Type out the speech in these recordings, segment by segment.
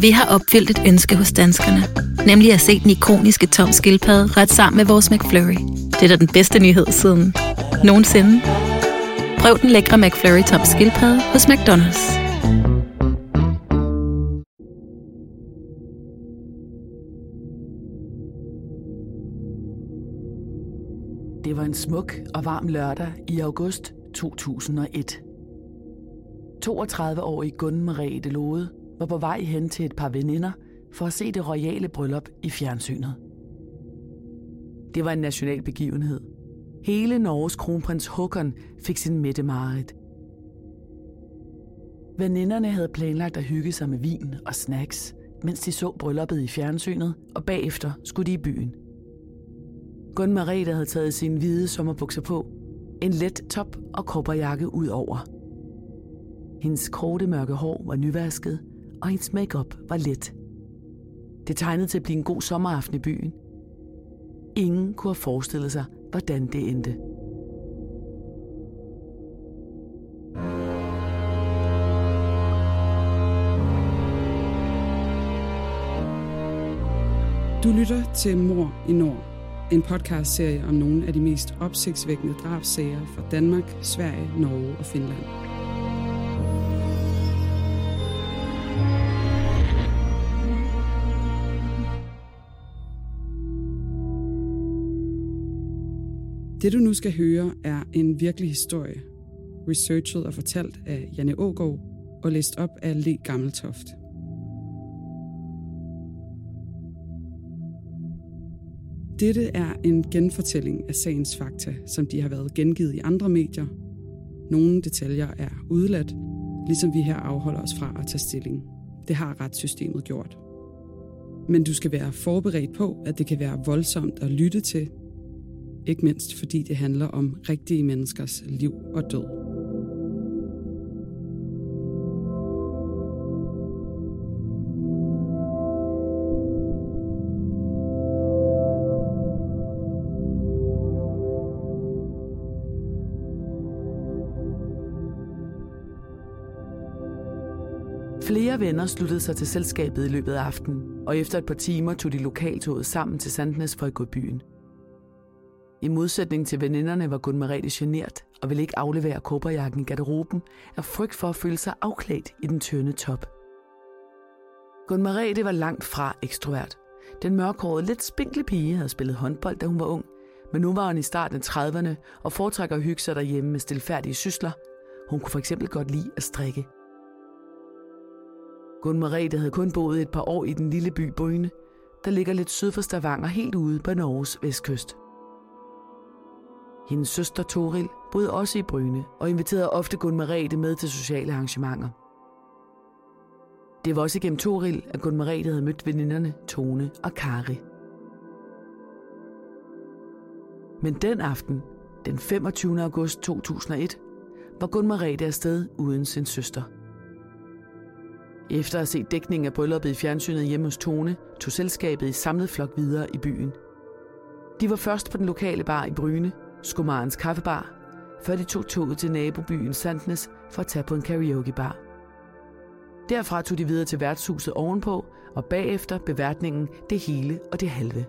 Vi har opfyldt et ønske hos danskerne. Nemlig at se den ikoniske tom skildpadde ret sammen med vores McFlurry. Det er da den bedste nyhed siden nogensinde. Prøv den lækre McFlurry tom skildpadde hos McDonald's. Det var en smuk og varm lørdag i august 2001. 32-årige Gunn Merete Lode var på vej hen til et par veninder for at se det royale bryllup i fjernsynet. Det var en national begivenhed. Hele Norges kronprins Håkon fik sin mætte Marit. Veninderne havde planlagt at hygge sig med vin og snacks, mens de så brylluppet i fjernsynet, og bagefter skulle de i byen. Gunn der havde taget sine hvide sommerbukser på, en let top og kopperjakke ud over. Hendes korte mørke hår var nyvasket, og hendes makeup var let. Det tegnede til at blive en god sommeraften i byen. Ingen kunne have forestillet sig, hvordan det endte. Du lytter til Mor i Nord, en podcastserie om nogle af de mest opsigtsvækkende drabsager fra Danmark, Sverige, Norge og Finland. Det du nu skal høre er en virkelig historie, researchet og fortalt af Janne Ågaard og læst op af Le Gammeltoft. Dette er en genfortælling af sagens fakta, som de har været gengivet i andre medier. Nogle detaljer er udladt, ligesom vi her afholder os fra at tage stilling. Det har retssystemet gjort. Men du skal være forberedt på, at det kan være voldsomt at lytte til, ikke mindst fordi det handler om rigtige menneskers liv og død. Flere venner sluttede sig til selskabet i løbet af aftenen, og efter et par timer tog de lokaltoget sammen til Sandnes for at gå i byen. I modsætning til veninderne var Gun Merete genert og ville ikke aflevere kobberjakken i garderoben af frygt for at føle sig afklædt i den tynde top. Gun Merete var langt fra ekstrovert. Den mørkhårede, lidt spinkle pige havde spillet håndbold, da hun var ung, men nu var hun i starten af 30'erne og foretrækker at hygge sig derhjemme med stilfærdige sysler. Hun kunne for eksempel godt lide at strikke. Gun Merete havde kun boet et par år i den lille by Bryne, der ligger lidt syd for Stavanger helt ude på Norges vestkyst. Hendes søster Toril boede også i Bryne og inviterede ofte Gunn Merete med til sociale arrangementer. Det var også igennem Toril, at Gunn Merete havde mødt veninderne Tone og Kari. Men den aften, den 25. august 2001, var Gunn Merete afsted uden sin søster. Efter at have set dækningen af brylluppet i fjernsynet hjemme hos Tone, tog selskabet i samlet flok videre i byen. De var først på den lokale bar i Bryne, Skomarens Kaffebar, før de tog toget til nabobyen Sandnes for at tage på en karaokebar. Derfra tog de videre til værtshuset ovenpå, og bagefter beværtningen det hele og det halve.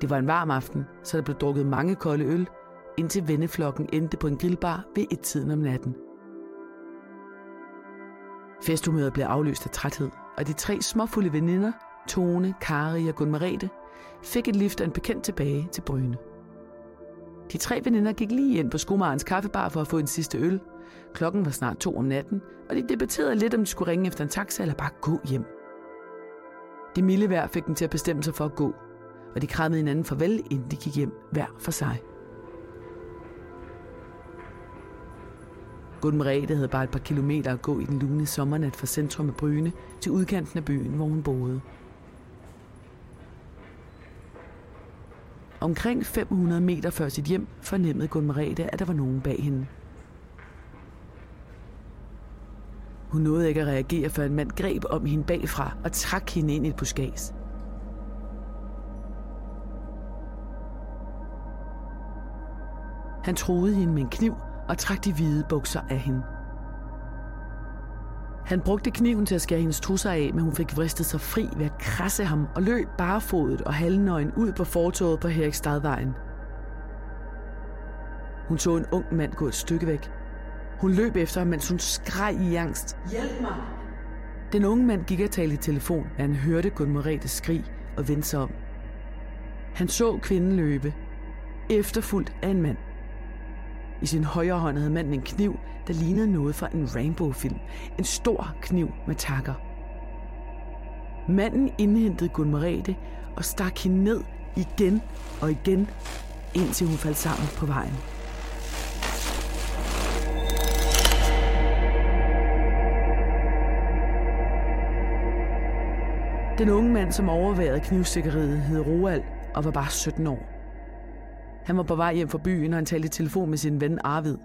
Det var en varm aften, så der blev drukket mange kolde øl, indtil venneflokken endte på en grillbar ved et tiden om natten. Festhumøret blev afløst af træthed, og de tre småfulde veninder, Tone, Kari og Gunmarete, fik et lift af en bekendt tilbage til Bryne. De tre veninder gik lige ind på skomarens kaffebar for at få en sidste øl. Klokken var snart to om natten, og de debatterede lidt, om de skulle ringe efter en taxa eller bare gå hjem. Det milde vejr fik dem til at bestemme sig for at gå, og de krammede hinanden farvel, inden de gik hjem hver for sig. Gunn Merete havde bare et par kilometer at gå i den lune sommernat fra centrum af Bryne til udkanten af byen, hvor hun boede. Omkring 500 meter før sit hjem fornemmede Gunmarete, at der var nogen bag hende. Hun nåede ikke at reagere, før en mand greb om hende bagfra og trak hende ind i et buskads. Han troede hende med en kniv og trak de hvide bukser af hende. Han brugte kniven til at skære hendes trusser af, men hun fik vristet sig fri ved at krasse ham og løb barefodet og halvnøgen ud på fortoget på Herikstadvejen. Hun så en ung mand gå et stykke væk. Hun løb efter ham, mens hun skreg i angst. Hjælp mig! Den unge mand gik og talte i telefon, da han hørte Gun Morettes skrig og vendte sig om. Han så kvinden løbe, efterfulgt af en mand. I sin højre hånd havde manden en kniv, der lignede noget fra en Rainbow-film. En stor kniv med takker. Manden indhentede Gun Merete og stak hende ned igen og igen, indtil hun faldt sammen på vejen. Den unge mand, som overværede knivstikkeriet, hed Roald og var bare 17 år. Han var på vej hjem fra byen, og han talte i telefon med sin ven Arvid.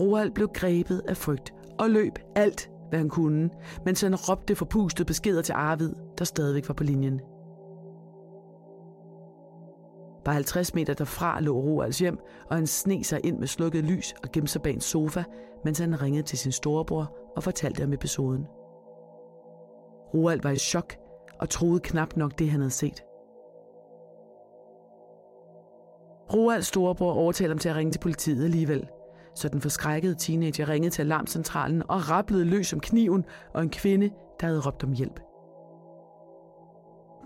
Roald blev grebet af frygt og løb alt, hvad han kunne, mens han råbte forpustet beskeder til Arvid, der stadigvæk var på linjen. Bare 50 meter derfra lå Roalds hjem, og han sne sig ind med slukket lys og gemte sig bag en sofa, mens han ringede til sin storebror og fortalte om episoden. Roald var i chok og troede knap nok det, han havde set. Roalds storebror overtalte ham til at ringe til politiet alligevel, så den forskrækkede teenager ringede til alarmcentralen og rablede løs om kniven og en kvinde, der havde råbt om hjælp.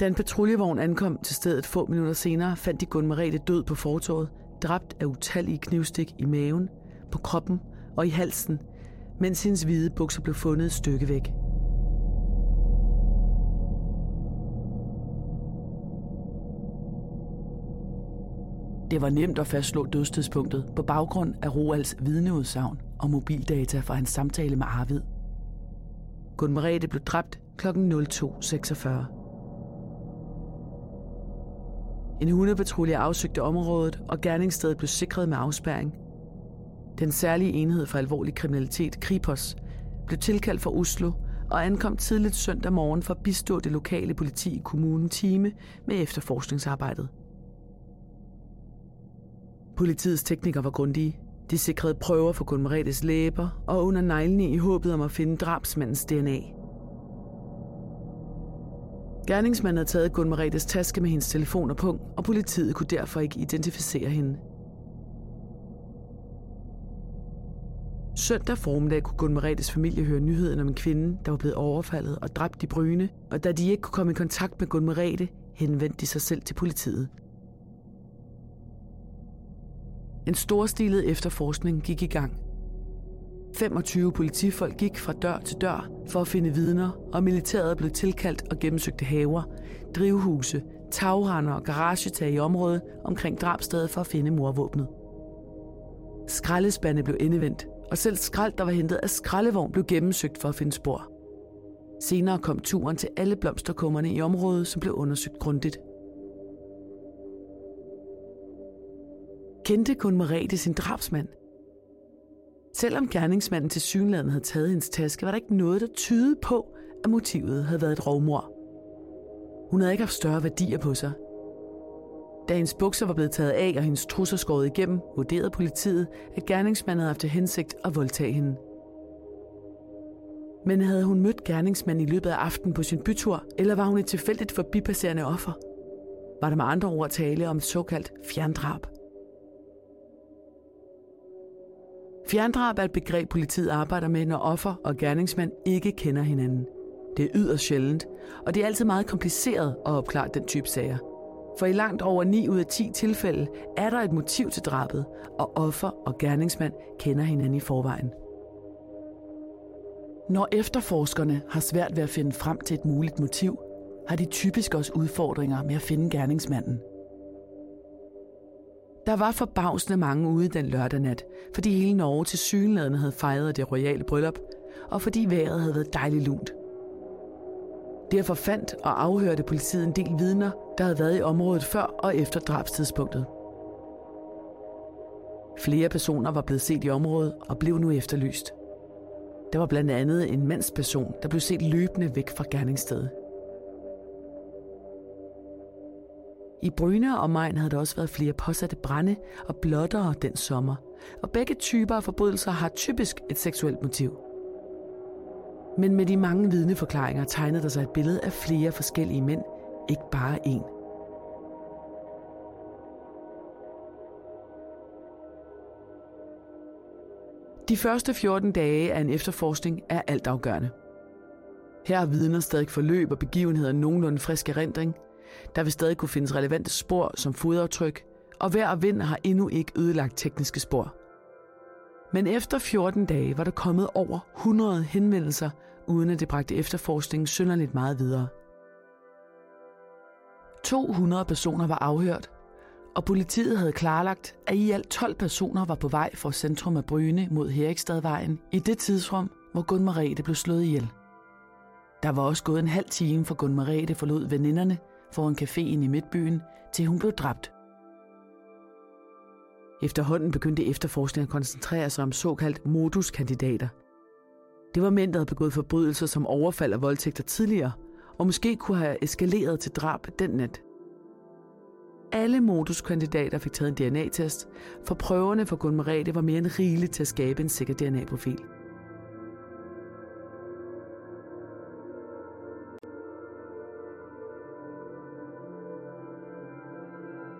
Da en patruljevogn ankom til stedet få minutter senere, fandt de Gun Merete død på fortorvet, dræbt af utallige knivstik i maven, på kroppen og i halsen, mens hendes hvide bukser blev fundet et stykke væk. Det var nemt at fastslå dødstidspunktet på baggrund af Roalds vidneudsagn og mobildata fra hans samtale med Arvid. Gun Merete blev dræbt kl. 02.46. En hundepatrulje afsøgte området, og gerningsstedet blev sikret med afspærring. Den særlige enhed for alvorlig kriminalitet, Kripos, blev tilkaldt fra Oslo og ankom tidligt søndag morgen for at bistå det lokale politi i kommunen time med efterforskningsarbejdet. Politiets teknikere var grundige. De sikrede prøver for Gunmaretes læber og under neglene i håbet om at finde drabsmandens DNA. Gerningsmanden havde taget Gunmaretes taske med hendes telefon og pung, og politiet kunne derfor ikke identificere hende. Søndag formiddag kunne Gunmaretes familie høre nyheden om en kvinde, der var blevet overfaldet og dræbt i Bryne, og da de ikke kunne komme i kontakt med Gunmarete, henvendte de sig selv til politiet. En storstilet efterforskning gik i gang. 25 politifolk gik fra dør til dør for at finde vidner, og militæret blev tilkaldt og gennemsøgte haver, drivhuse, tagrender og garagetag i området omkring drabstedet for at finde morvåbnet. Skraldespande blev indevendt, og selv skrald, der var hentet af skraldevogn, blev gennemsøgt for at finde spor. Senere kom turen til alle blomsterkummerne i området, som blev undersøgt grundigt. Kendte kun Merete sin drabsmand. Selvom gerningsmanden til synligheden havde taget hendes taske, var der ikke noget, der tydede på, at motivet havde været et rovmor. Hun havde ikke haft større værdier på sig. Da hendes bukser var blevet taget af og hendes trusser skåret igennem, vurderede politiet, at gerningsmanden havde haft til hensigt at voldtage hende. Men havde hun mødt gerningsmanden i løbet af aftenen på sin bytur, eller var hun et tilfældigt forbipasserende offer? Var der med andre ord tale om et såkaldt fjerndrab? Fjerndrab er et begreb, politiet arbejder med, når offer og gerningsmand ikke kender hinanden. Det er yderst sjældent, og det er altid meget kompliceret at opklare den type sager. For i langt over 9 ud af 10 tilfælde er der et motiv til drabet, og offer og gerningsmand kender hinanden i forvejen. Når efterforskerne har svært ved at finde frem til et muligt motiv, har de typisk også udfordringer med at finde gerningsmanden – der var forbavsende mange ude den lørdag nat, fordi hele Norge til synlædende havde fejret det royale bryllup, og fordi vejret havde været dejligt lunt. Derfor fandt og afhørte politiet en del vidner, der havde været i området før og efter drabstidspunktet. Flere personer var blevet set i området og blev nu efterlyst. Der var blandt andet en mandsperson, der blev set løbende væk fra gerningsstedet. I Bryne og omegn havde der også været flere påsatte brænde og blottere den sommer, og begge typer af forbrydelser har typisk et seksuelt motiv. Men med de mange vidneforklaringer tegnede der sig et billede af flere forskellige mænd, ikke bare én. De første 14 dage af en efterforskning er altafgørende. Her er vidner stadig forløb og begivenheder nogenlunde frisk erindring. Der vil stadig kunne findes relevante spor som fodaftryk, og hver vind har endnu ikke ødelagt tekniske spor. Men efter 14 dage var der kommet over 100 henvendelser, uden at det bragte efterforskningen synderligt meget videre. 200 personer var afhørt, og politiet havde klarlagt, at i alt 12 personer var på vej fra centrum af Bryne mod Herikstadvejen i det tidsrum, hvor Gun Marete blev slået ihjel. Der var også gået en halv time, fra Gun Marete forlod veninderne foran caféen i Midtbyen, til hun blev dræbt. Efterhånden begyndte efterforskningen at koncentrere sig om såkaldt moduskandidater. Det var mænd, der havde begået forbrydelser som overfald og voldtægter tidligere, og måske kunne have eskaleret til drab den nat. Alle moduskandidater fik taget en DNA-test, for prøverne for Gunn Merete var mere end rigeligt til at skabe en sikker DNA-profil.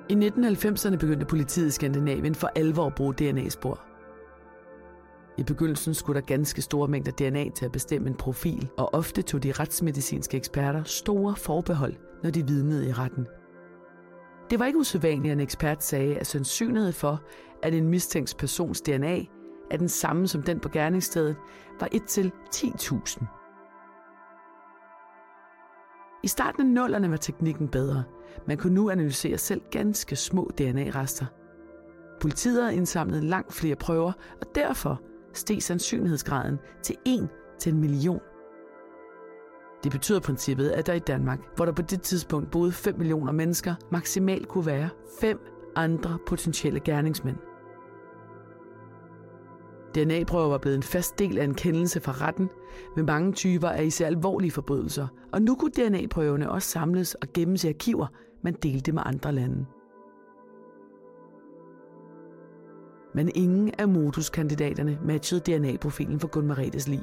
I 1990'erne begyndte politiet i Skandinavien for alvor at bruge DNA-spor. I begyndelsen skulle der ganske store mængder DNA til at bestemme en profil, og ofte tog de retsmedicinske eksperter store forbehold, når de vidnede i retten. Det var ikke usædvanligt, at en ekspert sagde, at sandsynlighed for, at en mistænkt persons DNA er den samme som den på gerningsstedet, var 1 til 10.000. I starten af nullerne var teknikken bedre. Man kunne nu analysere selv ganske små DNA-rester. Politiet havde indsamlet langt flere prøver, og derfor steg sandsynlighedsgraden til 1 til en million. Det betyder princippet, at der i Danmark, hvor der på det tidspunkt boede 5 millioner mennesker, maksimalt kunne være fem andre potentielle gerningsmænd. DNA-prøver var blevet en fast del af en kendelse fra retten med mange typer af især alvorlige forbrydelser, og nu kunne DNA-prøverne også samles og gemmes i arkiver, man delte med andre lande. Men ingen af moduskandidaterne matchede DNA-profilen for Gun Maretes lig.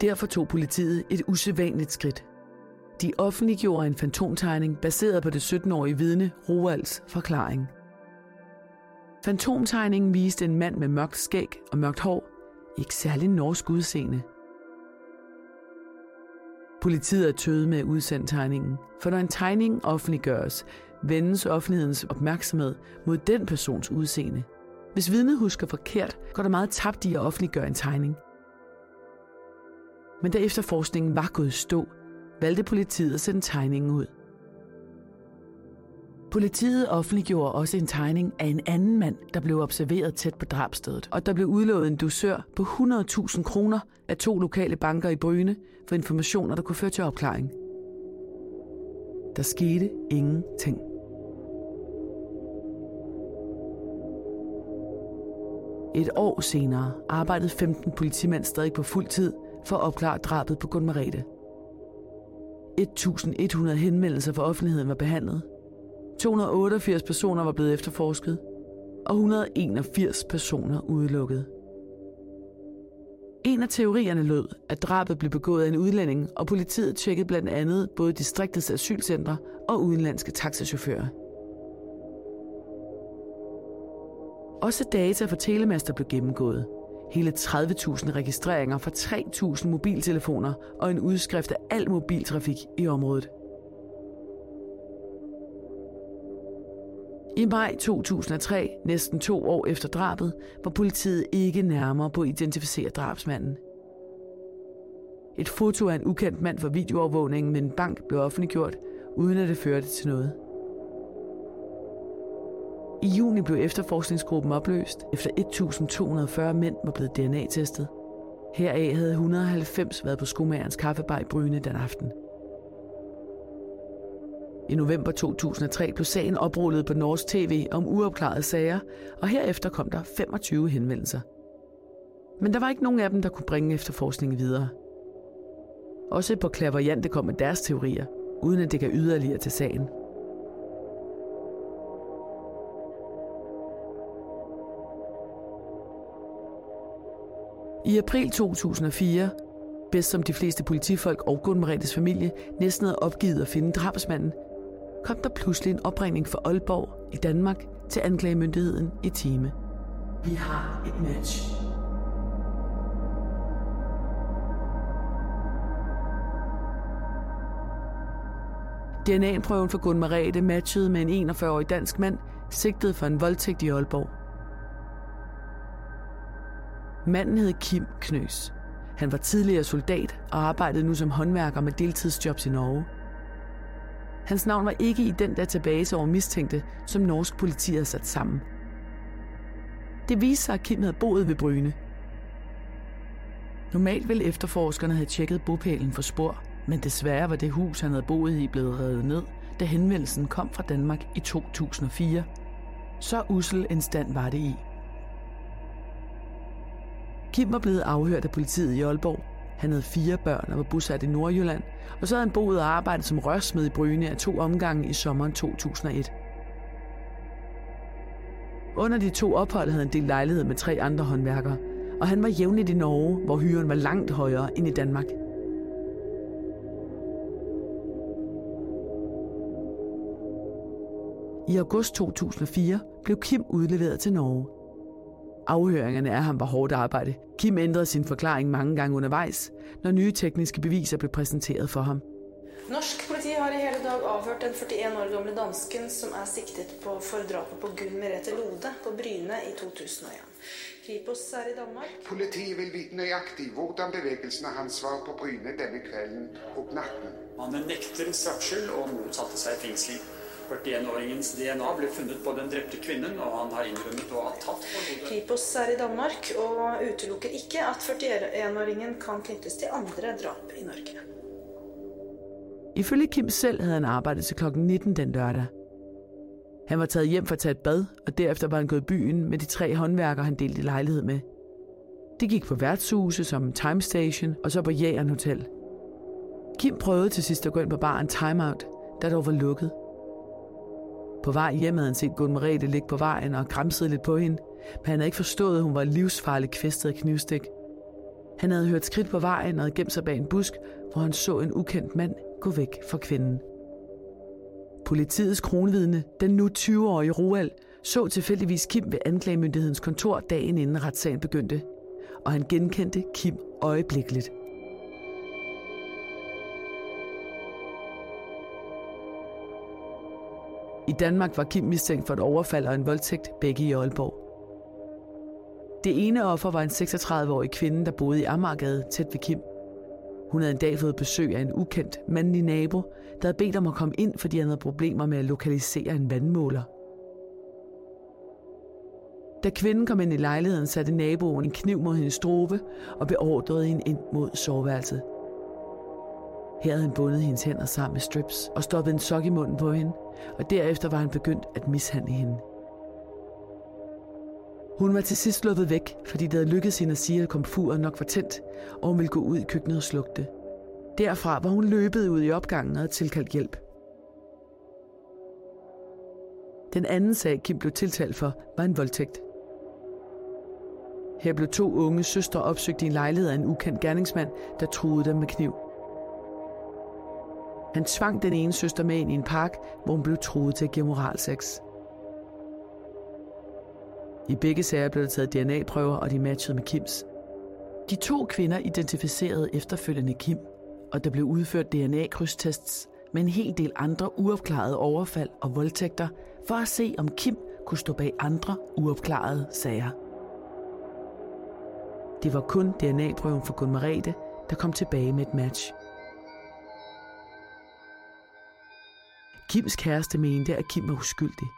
Derfor tog politiet et usædvanligt skridt. De offentliggjorde en fantomtegning baseret på det 17-årige vidne Roalds forklaring – Fantomtegningen viste en mand med mørkt skæg og mørkt hår, ikke særlig norsk udseende. Politiet er tøde med at udsende tegningen, for når en tegning offentliggøres, vendes offentlighedens opmærksomhed mod den persons udseende. Hvis vidnet husker forkert, går der meget tabt i at offentliggøre en tegning. Men da efterforskningen var gået stå, valgte politiet at sende tegningen ud. Politiet offentliggjorde også en tegning af en anden mand, der blev observeret tæt på drabstedet, og der blev udlovet en dusør på 100.000 kroner af to lokale banker i Bryne for informationer, der kunne føre til opklaring. Der skete ingenting. Et år senere arbejdede 15 politimænd stadig på fuld tid for at opklare drabet på Gun Marete. 1.100 henvendelser fra offentligheden var behandlet, 288 personer var blevet efterforsket, og 181 personer udelukket. En af teorierne lød, at drabet blev begået af en udlænding, og politiet tjekkede blandt andet både distriktets asylcentre og udenlandske taxachauffører. Også data fra telemaster blev gennemgået. Hele 30.000 registreringer fra 3.000 mobiltelefoner og en udskrift af al mobiltrafik i området. I maj 2003, næsten to år efter drabet, var politiet ikke nærmere på at identificere drabsmanden. Et foto af en ukendt mand fra videoovervågningen med en bank blev offentliggjort, uden at det førte til noget. I juni blev efterforskningsgruppen opløst, efter 1.240 mænd var blevet DNA-testet. Heraf havde 190 været på skomagerens kaffebar i Bryne den aften – i november 2003 blev sagen oprullet på Norsk TV om uopklarede sager, og herefter kom der 25 henvendelser. Men der var ikke nogen af dem, der kunne bringe efterforskningen videre. Også på par klaverjante kom med deres teorier, uden at det gav yderligere til sagen. I april 2004, bedst som de fleste politifolk og Gunn Meretes familie næsten havde opgivet at finde drabsmanden, kom der pludselig en opringning fra Aalborg i Danmark til anklagemyndigheden i time. Vi har et match. DNA-prøven for Gunn Marete matchede med en 41-årig dansk mand, sigtet for en voldtægt i Aalborg. Manden hed Kim Knøs. Han var tidligere soldat og arbejdede nu som håndværker med deltidsjobs i Norge. Hans navn var ikke i den database over mistænkte, som norsk politi havde sat sammen. Det viste sig, at Kim havde boet ved Bryne. Normalt ville efterforskerne have tjekket bopælen for spor, men desværre var det hus, han havde boet i, blevet revet ned, da henvendelsen kom fra Danmark i 2004. Så usel en stand var det i. Kim var blevet afhørt af politiet i Aalborg. Han havde fire børn og var bosat i Nordjylland, og så havde han boet og arbejdet som rørsmed i Bryne af to omgange i sommeren 2001. Under de to ophold havde han delt lejlighed med tre andre håndværkere, og han var jævnligt i Norge, hvor hyren var langt højere end i Danmark. I august 2004 blev Kim udleveret til Norge. Afhøringerne af ham var hårdt arbejde. Kim ændrede sin forklaring mange gange undervejs, når nye tekniske beviser blev præsenteret for ham. Norsk politi har i hele dag afhørt den 41 år gamle dansken, som er sigtet på for drapet på Gunn Merete Lode på Bryne i 2001. Kripos er i Danmark. Politiet vil vite nøjagtigt, hvordan bevægelsen af hans var på Bryne denne kvelden og natten. Han nekter straffskyld og motsatte seg fengsling. 41-åringens DNA ble funnet på den drepte kvinnen, og han har innrømmet å ha tatt for hodet. Kripos er i Danmark og utelukker ikke at 41-åringen kan knyttes til andre drap i Norge. Ifølge Kim selv havde han arbejdet til klokken 19 den lørdag. Han var taget hjem for at tage et bad, og derefter var han gået i byen med de tre håndværkere, han delte lejlighed med. De gik på værtshuse som Time Station og så på Jægeren Hotel. Kim prøvede til sidst at gå ind på baren Timeout, der dog var lukket. På vej hjem havde han set Gunn Merete ligge på vejen og græmsede lidt på hende, men han havde ikke forstået, at hun var livsfarlig kvæstet af knivstik. Han havde hørt skridt på vejen og havde gemt sig bag en busk, hvor han så en ukendt mand gå væk fra kvinden. Politiets kronvidne, den nu 20-årige Roald, så tilfældigvis Kim ved anklagemyndighedens kontor dagen inden retssagen begyndte, og han genkendte Kim øjeblikkeligt. Danmark var Kim mistænkt for et overfald og en voldtægt, begge i Aalborg. Det ene offer var en 36-årig kvinde, der boede i Amagergade tæt ved Kim. Hun havde en dag fået besøg af en ukendt mandlig nabo, der havde bedt om at komme ind, fordi han havde problemer med at lokalisere en vandmåler. Da kvinden kom ind i lejligheden, satte naboen en kniv mod hendes strobe og beordrede hende ind mod soveværelset. Her havde han bundet hendes hænder sammen med strips og stoppet en sok i munden på hende, og derefter var han begyndt at mishandle hende. Hun var til sidst sluppet væk, fordi det havde lykkedes hende at sige, at komfuret nok var tændt, og hun ville gå ud i køkkenet og slukke det. Derfra var hun løbet ud i opgangen og havde tilkaldt hjælp. Den anden sag, Kim blev tiltalt for, var en voldtægt. Her blev to unge søstre opsøgt i en lejlighed af en ukendt gerningsmand, der truede dem med kniv. Han tvang den ene søster med ind i en park, hvor hun blev truet til at give moralsex. I begge sager blev der taget DNA-prøver, og de matchede med Kims. De to kvinder identificerede efterfølgende Kim, og der blev udført DNA-krydstests med en hel del andre uopklarede overfald og voldtægter, for at se, om Kim kunne stå bag andre uopklarede sager. Det var kun DNA-prøven for Gunmarete, der kom tilbage med et match – Kims kæreste mente, at Kim var uskyldig.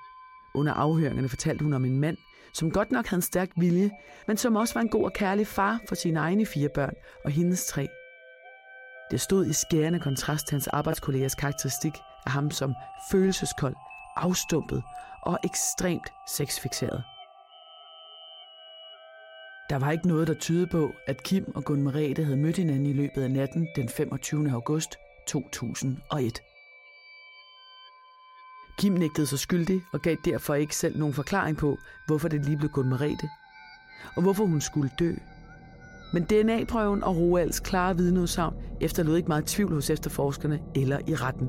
Under afhøringerne fortalte hun om en mand, som godt nok havde en stærk vilje, men som også var en god og kærlig far for sine egne fire børn og hendes tre. Det stod i skærende kontrast til hans arbejdskollegers karakteristik af ham som følelseskold, afstumpet og ekstremt sexfixeret. Der var ikke noget, der tydede på, at Kim og Gunn Merete havde mødt hinanden i løbet af natten den 25. august 2001. Kim nægtede sig skyldig og gav derfor ikke selv nogen forklaring på, hvorfor det lige blev Gunn Merete, og hvorfor hun skulle dø. Men DNA-prøven og Roalds klare vidneudsagn efterlod ikke meget tvivl hos efterforskerne eller i retten.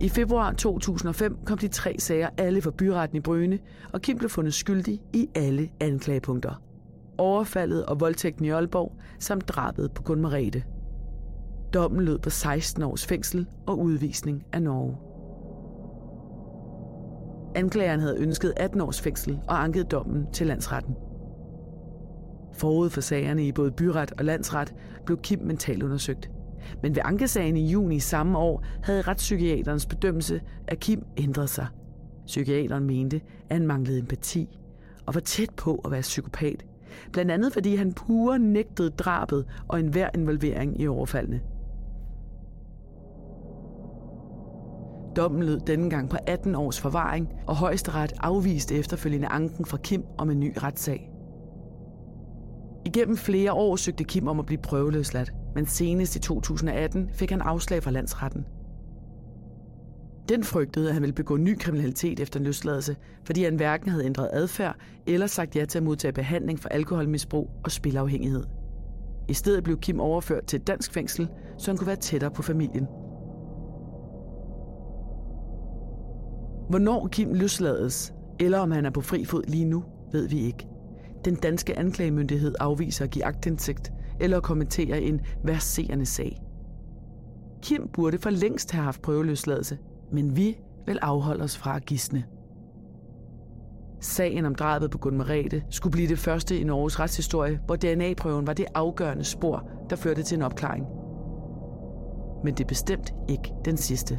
I februar 2005 kom de tre sager alle for byretten i Brøne, og Kim blev fundet skyldig i alle anklagepunkter. Overfaldet og voldtægten i Aalborg, samt drabet på Gun Dommen lød på 16 års fængsel og udvisning af Norge. Anklageren havde ønsket 18 års fængsel og anket dommen til landsretten. Forud for sagerne i både byret og landsret blev Kim mentalt undersøgt. Men ved ankesagen i juni samme år havde retspsykiaterens bedømmelse af Kim ændret sig. Psykiateren mente, at han manglede empati og var tæt på at være psykopat. Blandt andet fordi han pure nægtede drabet og enhver involvering i overfaldene. Dommen lød denne gang på 18 års forvaring, og højesteret afviste efterfølgende anken fra Kim om en ny retssag. Igennem flere år søgte Kim om at blive prøveløsladt, men senest i 2018 fik han afslag fra landsretten. Den frygtede, at han ville begå ny kriminalitet efter en løsladelse, fordi han hverken havde ændret adfærd eller sagt ja til at modtage behandling for alkoholmisbrug og spilafhængighed. I stedet blev Kim overført til et dansk fængsel, så han kunne være tættere på familien. Hvornår Kim løslades, eller om han er på fri fod lige nu, ved vi ikke. Den danske anklagemyndighed afviser at give agtindsigt eller kommentere en verserende sag. Kim burde for længst have haft prøveløsladelse, men vi vil afholde os fra at gisne. Sagen om drabet på Gunn Merete skulle blive det første i Norges retshistorie, hvor DNA-prøven var det afgørende spor, der førte til en opklaring. Men det er bestemt ikke den sidste.